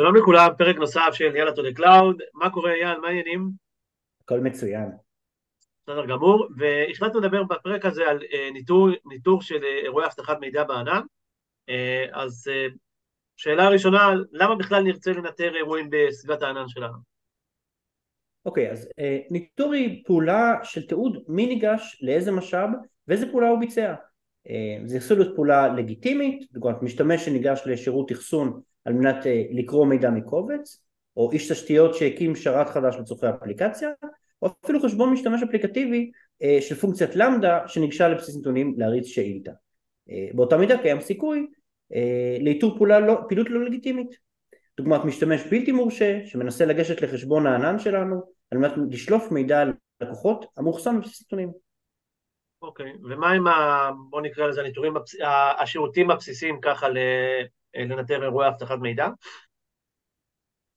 שלום לכולם, פרק נוסף של יאללה to the cloud, מה קורה אייל, מה העניינים? הכל מצוין. בסדר גמור, והחלטנו לדבר בפרק הזה על אה, ניטור, ניטור של אה, אירועי אבטחת מידע בענן, אה, אז שאלה ראשונה, למה בכלל נרצה לנטר אירועים בסביבת הענן שלנו? אוקיי, okay, אז ניטור היא פעולה של תיעוד מי ניגש לאיזה משאב ואיזה פעולה הוא ביצע. זה יכול להיות פעולה לגיטימית, אומרת משתמש שניגש לשירות אחסון על מנת אה, לקרוא מידע מקובץ, או איש תשתיות שהקים שרת חדש לצורכי אפליקציה, או אפילו חשבון משתמש אפליקטיבי אה, של פונקציית למדה שניגשה לבסיס נתונים להריץ שאילתה. אה, באותה מידה קיים סיכוי לאיתור פעולה לא, פעילות לא לגיטימית. דוגמת משתמש בלתי מורשה שמנסה לגשת לחשבון הענן שלנו על מנת לשלוף מידע על לקוחות המאוחסן בבסיס נתונים. אוקיי, okay. ומה עם, ה... בוא נקרא לזה הניטורים, השירותים הבסיסיים ככה לנטר אירועי אבטחת מידע?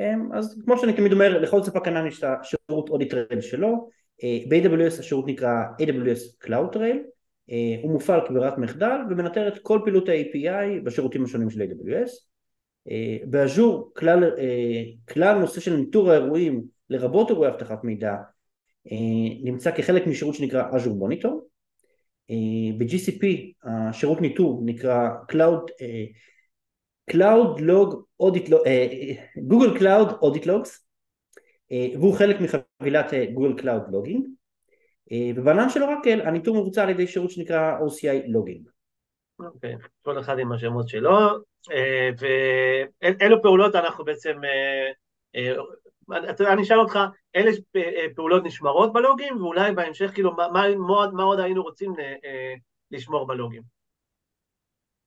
אמ, אז כמו שאני תמיד אומר, לכל ספק ענן יש את השירות אודיט רייל שלו, אה, ב-AWS השירות נקרא AWS Cloud Trail, אה, הוא מופעל כברירת מחדל ומנטר את כל פעילות ה-API בשירותים השונים של AWS. באז'ור כלל, כלל נושא של ניטור האירועים לרבות אירועי אבטחת מידע נמצא כחלק משירות שנקרא Azure Monitor. ב-GCP השירות ניטור נקרא Cloud Cloud Log Audit Log, גוגל Cloud Audit Logs והוא חלק מחבילת גוגל Cloud Logging ובענן של אורקל הניטור מבוצע על ידי שירות שנקרא OCI Logging. אוקיי, okay, כל אחד עם השמות שלו, אה, ואילו פעולות אנחנו בעצם, אה, אה, אני אשאל אותך, אלה פעולות נשמרות בלוגים, ואולי בהמשך, כאילו, מה, מה, מה עוד היינו רוצים לשמור בלוגים?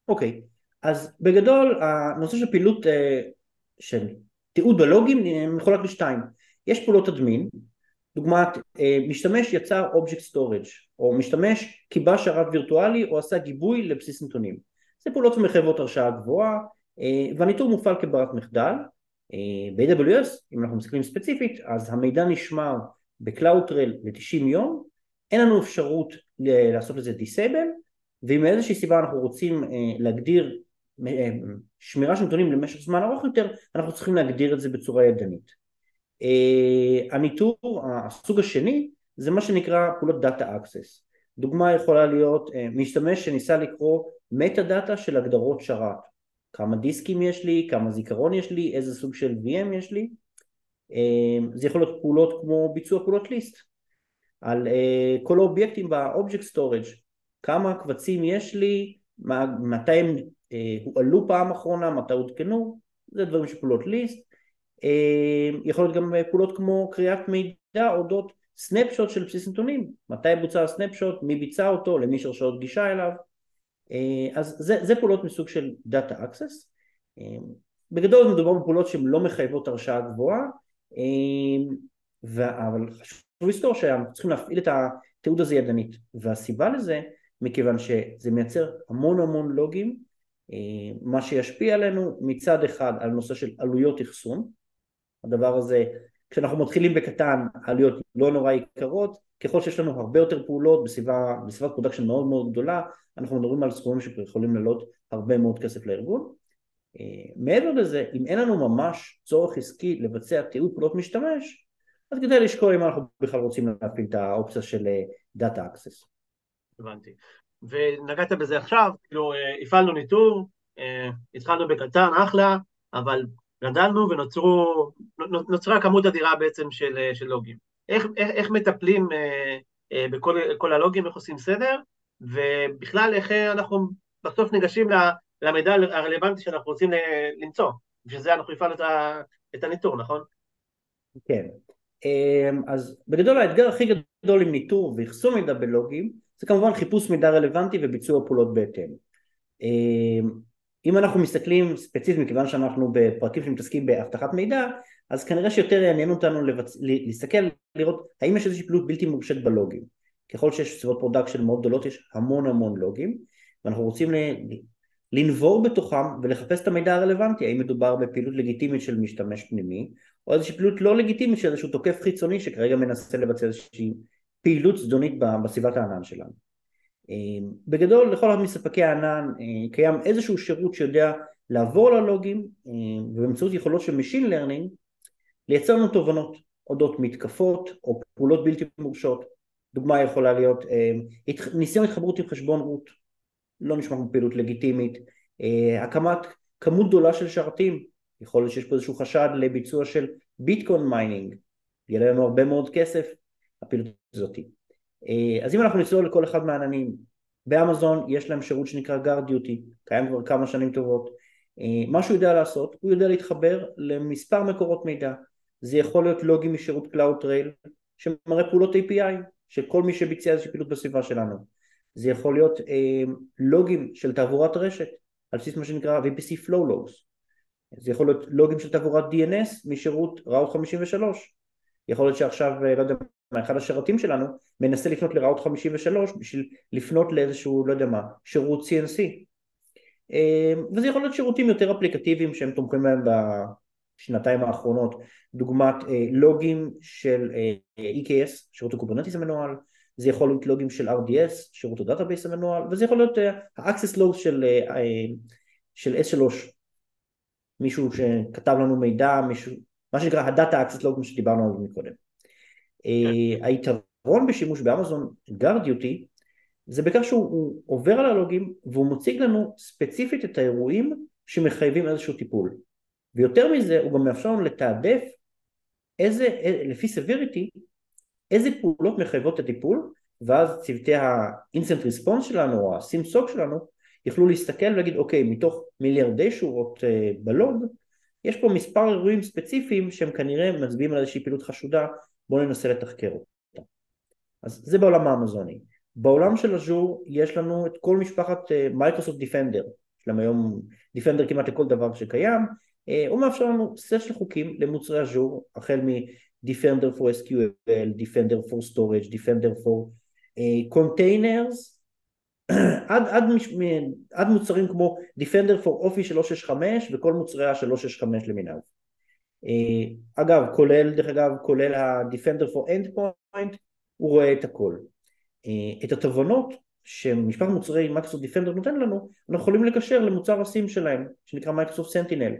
אוקיי. Okay. אז בגדול הנושא של פעילות אה, של תיעוד בלוגים מחולק לשתיים. יש פעולות admin דוגמת אה, משתמש יצר object storage או משתמש כיבה שרת וירטואלי או עשה גיבוי לבסיס נתונים. זה פעולות שמחייבות הרשאה גבוהה אה, והניטור מופעל כברירת מחדל ב-AWS אם אנחנו מסתכלים ספציפית אז המידע נשמר ב-CloudTrail ל-90 יום אין לנו אפשרות לעשות לזה disable ואם מאיזושהי סיבה אנחנו רוצים להגדיר שמירה של נתונים למשך זמן ארוך יותר, אנחנו צריכים להגדיר את זה בצורה ידנית. אה, הניטור, הסוג השני, זה מה שנקרא פעולות data access. דוגמה יכולה להיות אה, משתמש שניסה לקרוא metadata של הגדרות שרת. כמה דיסקים יש לי, כמה זיכרון יש לי, איזה סוג של VM יש לי. זה יכול להיות פעולות כמו ביצוע פעולות ליסט. על כל האובייקטים ב-Object Storage, כמה קבצים יש לי, מתי הם אה, הועלו פעם אחרונה, מתי עודכנו, זה דברים של פעולות ליסט, אה, יכול להיות גם פעולות כמו קריאת מידע אודות סנפשוט של בסיס נתונים, מתי בוצע הסנפשוט, מי ביצע אותו, למי יש הרשאות גישה אליו, אה, אז זה, זה פעולות מסוג של Data Access, בגדול מדובר בפעולות שהן לא מחייבות הרשאה גבוהה, אבל חשוב לזכור שאנחנו צריכים להפעיל את התיעוד הזה ידנית, והסיבה לזה מכיוון שזה מייצר המון המון לוגים אה, מה שישפיע עלינו מצד אחד על נושא של עלויות אחסון, הדבר הזה כשאנחנו מתחילים בקטן העלויות לא נורא יקרות, ככל שיש לנו הרבה יותר פעולות בסביבה, בסביבת production מאוד מאוד גדולה אנחנו מדברים על סכומים שיכולים לעלות הרבה מאוד כסף לארגון אה, מעבר לזה אם אין לנו ממש צורך עסקי לבצע תיעוד פעולות משתמש אז כדאי לשקול אם אנחנו בכלל רוצים להפעיל את האופציה של Data Access. הבנתי. ונגעת בזה עכשיו, כאילו אה, הפעלנו ניטור, אה, התחלנו בקטן, אחלה, אבל גדלנו ונוצרה כמות אדירה בעצם של, אה, של לוגים. איך, איך, איך מטפלים בכל הלוגים, איך עושים סדר, ובכלל איך אנחנו בסוף ניגשים למידע הרלוונטי שאנחנו רוצים למצוא. בשביל זה אנחנו הפעלנו את הניטור, נכון? כן. אז בגדול האתגר הכי גדול עם ניטור ואחסום מידע בלוגים זה כמובן חיפוש מידע רלוונטי וביצוע פעולות בהתאם. אמ, אם אנחנו מסתכלים ספציפית מכיוון שאנחנו בפרקים שמתעסקים באבטחת מידע אז כנראה שיותר יעניין אותנו לבצ... להסתכל לראות האם יש איזושהי פעילות בלתי מורשת בלוגים ככל שיש סביבות production מאוד גדולות יש המון המון לוגים ואנחנו רוצים. לנבור בתוכם ולחפש את המידע הרלוונטי האם מדובר בפעילות לגיטימית של משתמש פנימי או איזושהי פעילות לא לגיטימית של איזשהו תוקף חיצוני שכרגע מנסה לבצע איזושהי פעילות זדונית בסביבת הענן שלנו. אה, בגדול לכל אחד מספקי הענן אה, קיים איזשהו שירות שיודע לעבור ללוגים ובאמצעות יכולות של Machine Learning לייצר לנו תובנות אודות מתקפות או פעולות בלתי מורשות. דוגמה יכולה להיות ניסיון התחברות עם חשבון root, לא נשמע כמו פעילות לגיטימית, הקמת כמות גדולה של שרתים, יכול להיות שיש פה איזשהו חשד לביצוע של bitcoin mining, יעלה לנו הרבה מאוד כסף הפעילות הזאת. אז אם אנחנו נצלול לכל אחד מהעננים, באמזון יש להם שירות שנקרא GuardDuty, קיים כבר כמה שנים טובות, מה שהוא יודע לעשות, הוא יודע להתחבר למספר מקורות מידע, זה יכול להיות לוגים משירות Cloud Trail שמראה פעולות API של כל מי שביצע איזושהי פעילות בסביבה שלנו, זה יכול להיות אה, לוגים של תעבורת רשת על בסיס מה שנקרא VPC Flow Logs. זה יכול להיות לוגים של תעבורת DNS משירות ראוט 53 יכול להיות שעכשיו, אה, לא יודע אחד השרתים שלנו מנסה לפנות לראוט 53 בשביל לפנות לאיזשהו, לא יודע מה, שירות CNC אה, וזה יכול להיות שירותים יותר אפליקטיביים שהם תומכים בהם בשנתיים האחרונות. דוגמת אה, לוגים של EKS, שירות ה-Kubernetes המנוהל. זה יכול להיות לוגים של RDS, שירות ה-database המנוהל, וזה יכול להיות ה-access log של, של S3 מישהו שכתב לנו מידע, מישהו, מה שנקרא ה-data access log שדיברנו עליו מקודם. כן. היתרון בשימוש ב-Amazon GuardDuty זה בכך שהוא עובר על הלוגים והוא מציג לנו ספציפית את האירועים שמחייבים איזשהו טיפול ויותר מזה הוא גם מאפשר לנו לתעדף איזה, לפי סביריטי איזה פעולות מחייבות את הטיפול ואז צוותי ה-instant response שלנו או ה-SIM-SOC שלנו יוכלו להסתכל ולהגיד אוקיי מתוך מיליארדי שורות אה, בלוג יש פה מספר אירועים ספציפיים שהם כנראה מצביעים על איזושהי פעילות חשודה בואו ננסה לתחקר אותה. אז זה בעולם האמזוני. בעולם של אג'ור יש לנו את כל משפחת Microsoft Defender. יש להם היום Defender כמעט לכל דבר שקיים. אה, הוא מאפשר לנו סט של חוקים למוצרי אג'ור החל מ-Defender for SQL, Defender for Storage, Defender for uh, Containers עד, עד, עד מוצרים כמו Defender for Office 365 וכל מוצרי ה-365 למיניו. אה, אגב, כולל, דרך אגב, כולל ה-Defender for Endpoint, הוא רואה את הכל. אה, את התובנות שמשפחת מוצרי Microsoft Defender נותן לנו, אנחנו יכולים לקשר למוצר ה-SIEM שלהם, שנקרא Microsoft Sentinel.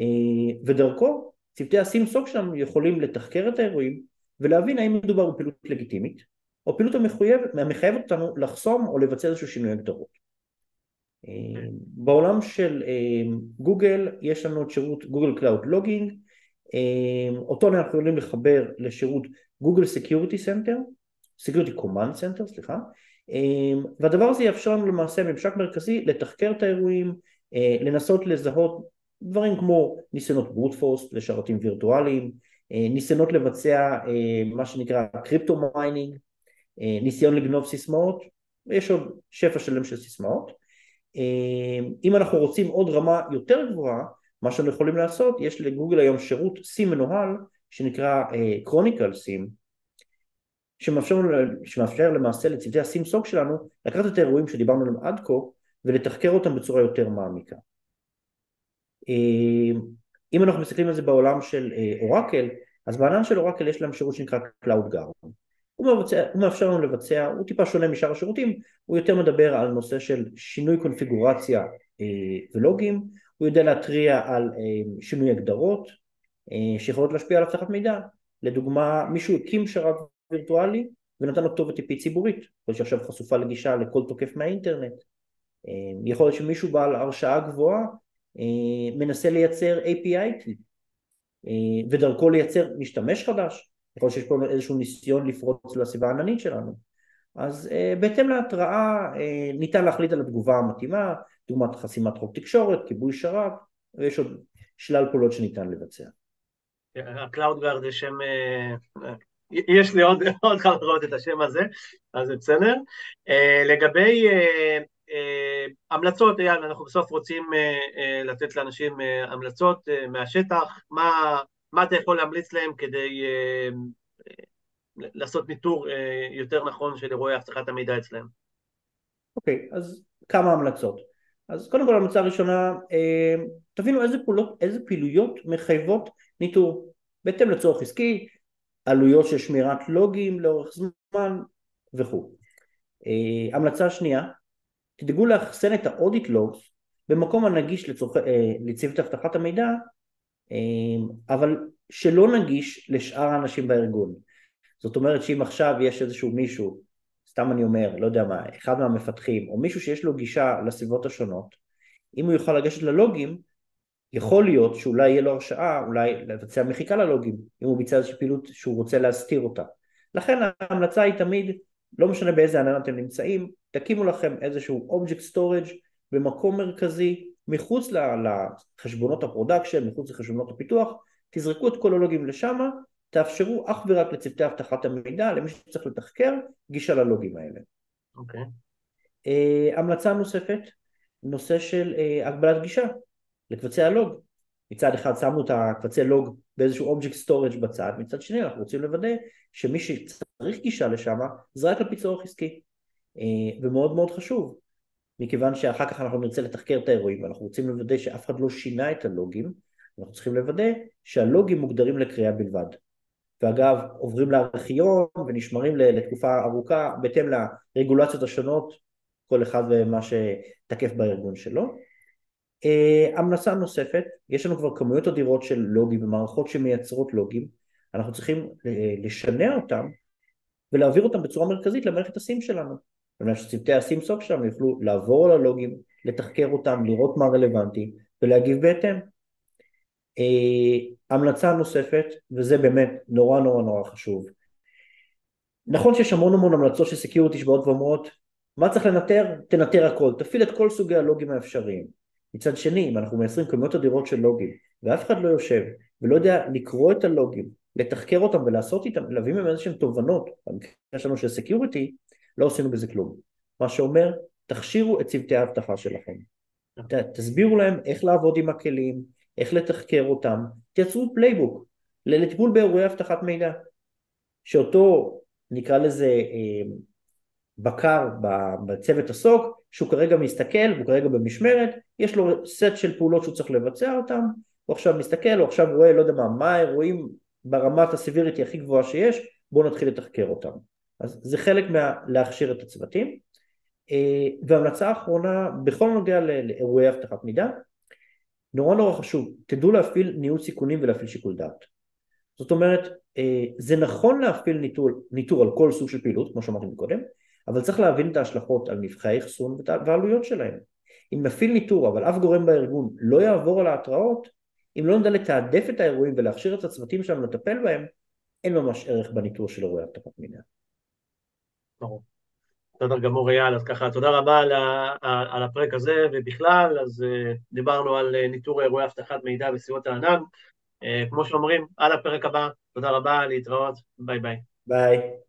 אה, ודרכו, צוותי ה-SIEM SOC שלנו יכולים לתחקר את האירועים ולהבין האם מדובר בפעילות לגיטימית, או פעילות המחייבת אותנו לחסום או לבצע איזשהו שינוי הגדרות. בעולם של גוגל יש לנו את שירות Google Cloud Logging, אותו אנחנו יכולים לחבר לשירות Google Security Center, Security Command Center, סליחה, אה, והדבר הזה יאפשר לנו למעשה ממשק מרכזי לתחקר את האירועים, לנסות לזהות דברים כמו ניסיונות brute force לשרתים וירטואליים, ניסיונות לבצע מה שנקרא crypto mining, אה, ניסיון לגנוב סיסמאות, ויש עוד שפע שלם של סיסמאות. אה, אם אנחנו רוצים עוד רמה יותר גבוהה, מה שאנחנו יכולים לעשות, יש לגוגל היום שירות סים מנוהל שנקרא קרוניקל uh, סים, שמאפשר, שמאפשר למעשה לצוותי הסים סוג שלנו לקחת את האירועים שדיברנו עליהם עד כה ולתחקר אותם בצורה יותר מעמיקה. אה, אם אנחנו מסתכלים על זה בעולם של אורקל, אז בענן של אורקל יש להם שירות שנקרא Cloud Guard. הוא, מבצע, הוא מאפשר לנו לבצע, הוא טיפה שונה משאר השירותים, הוא יותר מדבר על נושא של שינוי קונפיגורציה אה, ולוגים, הוא יודע להתריע על אה, שינוי הגדרות אה, שיכולות להשפיע על אבטחת מידע, לדוגמה מישהו הקים שרת וירטואלי ונתן לו כתובת IP ציבורית, יכול שעכשיו חשופה לגישה לכל תוקף מהאינטרנט, אה, יכול להיות שמישהו בעל הרשאה גבוהה מנסה לייצר API ודרכו לייצר משתמש חדש. יכול שיש פה איזשהו ניסיון לפרוץ לסביבה העננית שלנו. אז בהתאם להתראה ניתן להחליט על התגובה המתאימה, דוגמת חסימת חוק תקשורת, כיבוי שרת, ויש עוד שלל פעולות שניתן לבצע. ה-Cloud Guard זה שם, uh, יש לי עוד, עוד חברות את השם הזה, אז זה בסדר. לגבי המלצות, אייל, אנחנו בסוף רוצים לתת לאנשים המלצות מהשטח, מה... מה אתה יכול להמליץ להם כדי אה, לעשות ניטור אה, יותר נכון של אירועי אבטחת המידע אצלם? אוקיי, okay, אז כמה המלצות. אז קודם כל המלצה הראשונה, אה, תבינו איזה, פעולות, איזה פעילויות מחייבות ניטור. בהתאם לצורך עסקי, עלויות של שמירת לוגים לאורך זמן וכו'. המלצה שנייה, תדאגו לאחסן את האודיט לוגס במקום הנגיש לצורכ... אה, לצוות אבטחת המידע, אה, אבל שלא נגיש לשאר האנשים בארגון. זאת אומרת שאם עכשיו יש איזשהו מישהו, סתם אני אומר, לא יודע מה, אחד מהמפתחים, או מישהו שיש לו גישה לסביבות השונות, אם הוא יוכל לגשת ללוגים, יכול להיות שאולי יהיה לו הרשאה אולי לבצע מחיקה ללוגים, אם הוא ביצע איזושהי פעילות שהוא רוצה להסתיר אותה. לכן ההמלצה היא תמיד, לא משנה באיזה ענן אתם נמצאים, תקימו לכם איזשהו object storage במקום מרכזי, מחוץ לחשבונות ה-production, מחוץ לחשבונות הפיתוח, תזרקו את כל הלוגים לשם, תאפשרו אך ורק לצוותי אבטחת המידע, למי שצריך לתחקר, גישה ללוגים האלה. אוקיי. Okay. Uh, המלצה נוספת, נושא של uh, הגבלת גישה לקבצי הלוג. מצד אחד שמנו את הקבצי לוג באיזשהו object storage בצד, מצד שני אנחנו רוצים לוודא שמי שצריך גישה לשם זה רק על פי צורך עסקי. Uh, ומאוד מאוד חשוב, מכיוון שאחר כך אנחנו נרצה לתחקר את האירועים ואנחנו רוצים לוודא שאף אחד לא שינה את הלוגים, אנחנו צריכים לוודא שהלוגים מוגדרים לקריאה בלבד. ואגב עוברים לארכיון ונשמרים לתקופה ארוכה בהתאם לרגולציות השונות, כל אחד ומה שתקף בארגון שלו. Uh, המלצה נוספת, יש לנו כבר כמויות אדירות של לוגים ומערכות שמייצרות לוגים, אנחנו צריכים uh, לשנע אותם ולהעביר אותם בצורה מרכזית למערכת ה-SIEM שלנו, על מנת שצוותי ה-SIEM SOC שלנו יוכלו לעבור על הלוגים, לתחקר אותם, לראות מה רלוונטי ולהגיב בהתאם. Uh, המלצה נוספת, וזה באמת נורא נורא נורא חשוב, נכון שיש המון המון המלצות של security שבאות ואומרות מה צריך לנטר? תנטר הכל, תפעיל את כל סוגי הלוגים האפשריים. מצד שני, אם אנחנו מייצרים כמויות אדירות של לוגים ואף אחד לא יושב ולא יודע לקרוא את הלוגים, לתחקר אותם ולעשות איתם, להביא מהם איזשהם תובנות, במקרה שלנו של security, לא עשינו בזה כלום. מה שאומר, תכשירו את צוותי האבטחה שלכם. תסבירו להם איך לעבוד עם הכלים, איך לתחקר אותם, תייצרו playbook לטיפול באירועי אבטחת מידע, שאותו נקרא לזה אה, בקר בצוות ה-SOC, שהוא כרגע מסתכל, והוא כרגע במשמרת, יש לו סט של פעולות שהוא צריך לבצע אותן, הוא עכשיו מסתכל, הוא עכשיו רואה, לא יודע מה, מה האירועים ברמת הסיביריטי הכי גבוהה שיש, בואו נתחיל לתחקר אותם. אז זה חלק מלהכשיר את הצוותים. אה, והמלצה האחרונה, בכל נוגע לאירועי אבטחת מידע, נורא נורא חשוב, תדעו להפעיל ניהול סיכונים ולהפעיל שיקול דעת. זאת אומרת, אה, זה נכון להפעיל ניטור, ניטור על כל סוג של פעילות, כמו שאמרתי קודם, אבל צריך להבין את ההשלכות על נבחי האחסון והעלויות שלהם. אם נפעיל ניטור אבל אף גורם בארגון לא יעבור על ההתראות, אם לא נדע לתעדף את האירועים ולהכשיר את הצוותים שלנו לטפל בהם, אין ממש ערך בניטור של אירועי אבטחת מידע. ברור. בסדר גמור אייל, אז ככה תודה רבה על, על הפרק הזה ובכלל, אז uh, דיברנו על uh, ניטור אירועי אבטחת מידע בסביבות הענן. Uh, כמו שאומרים, על הפרק הבא, תודה רבה, להתראות, ביי ביי. ביי.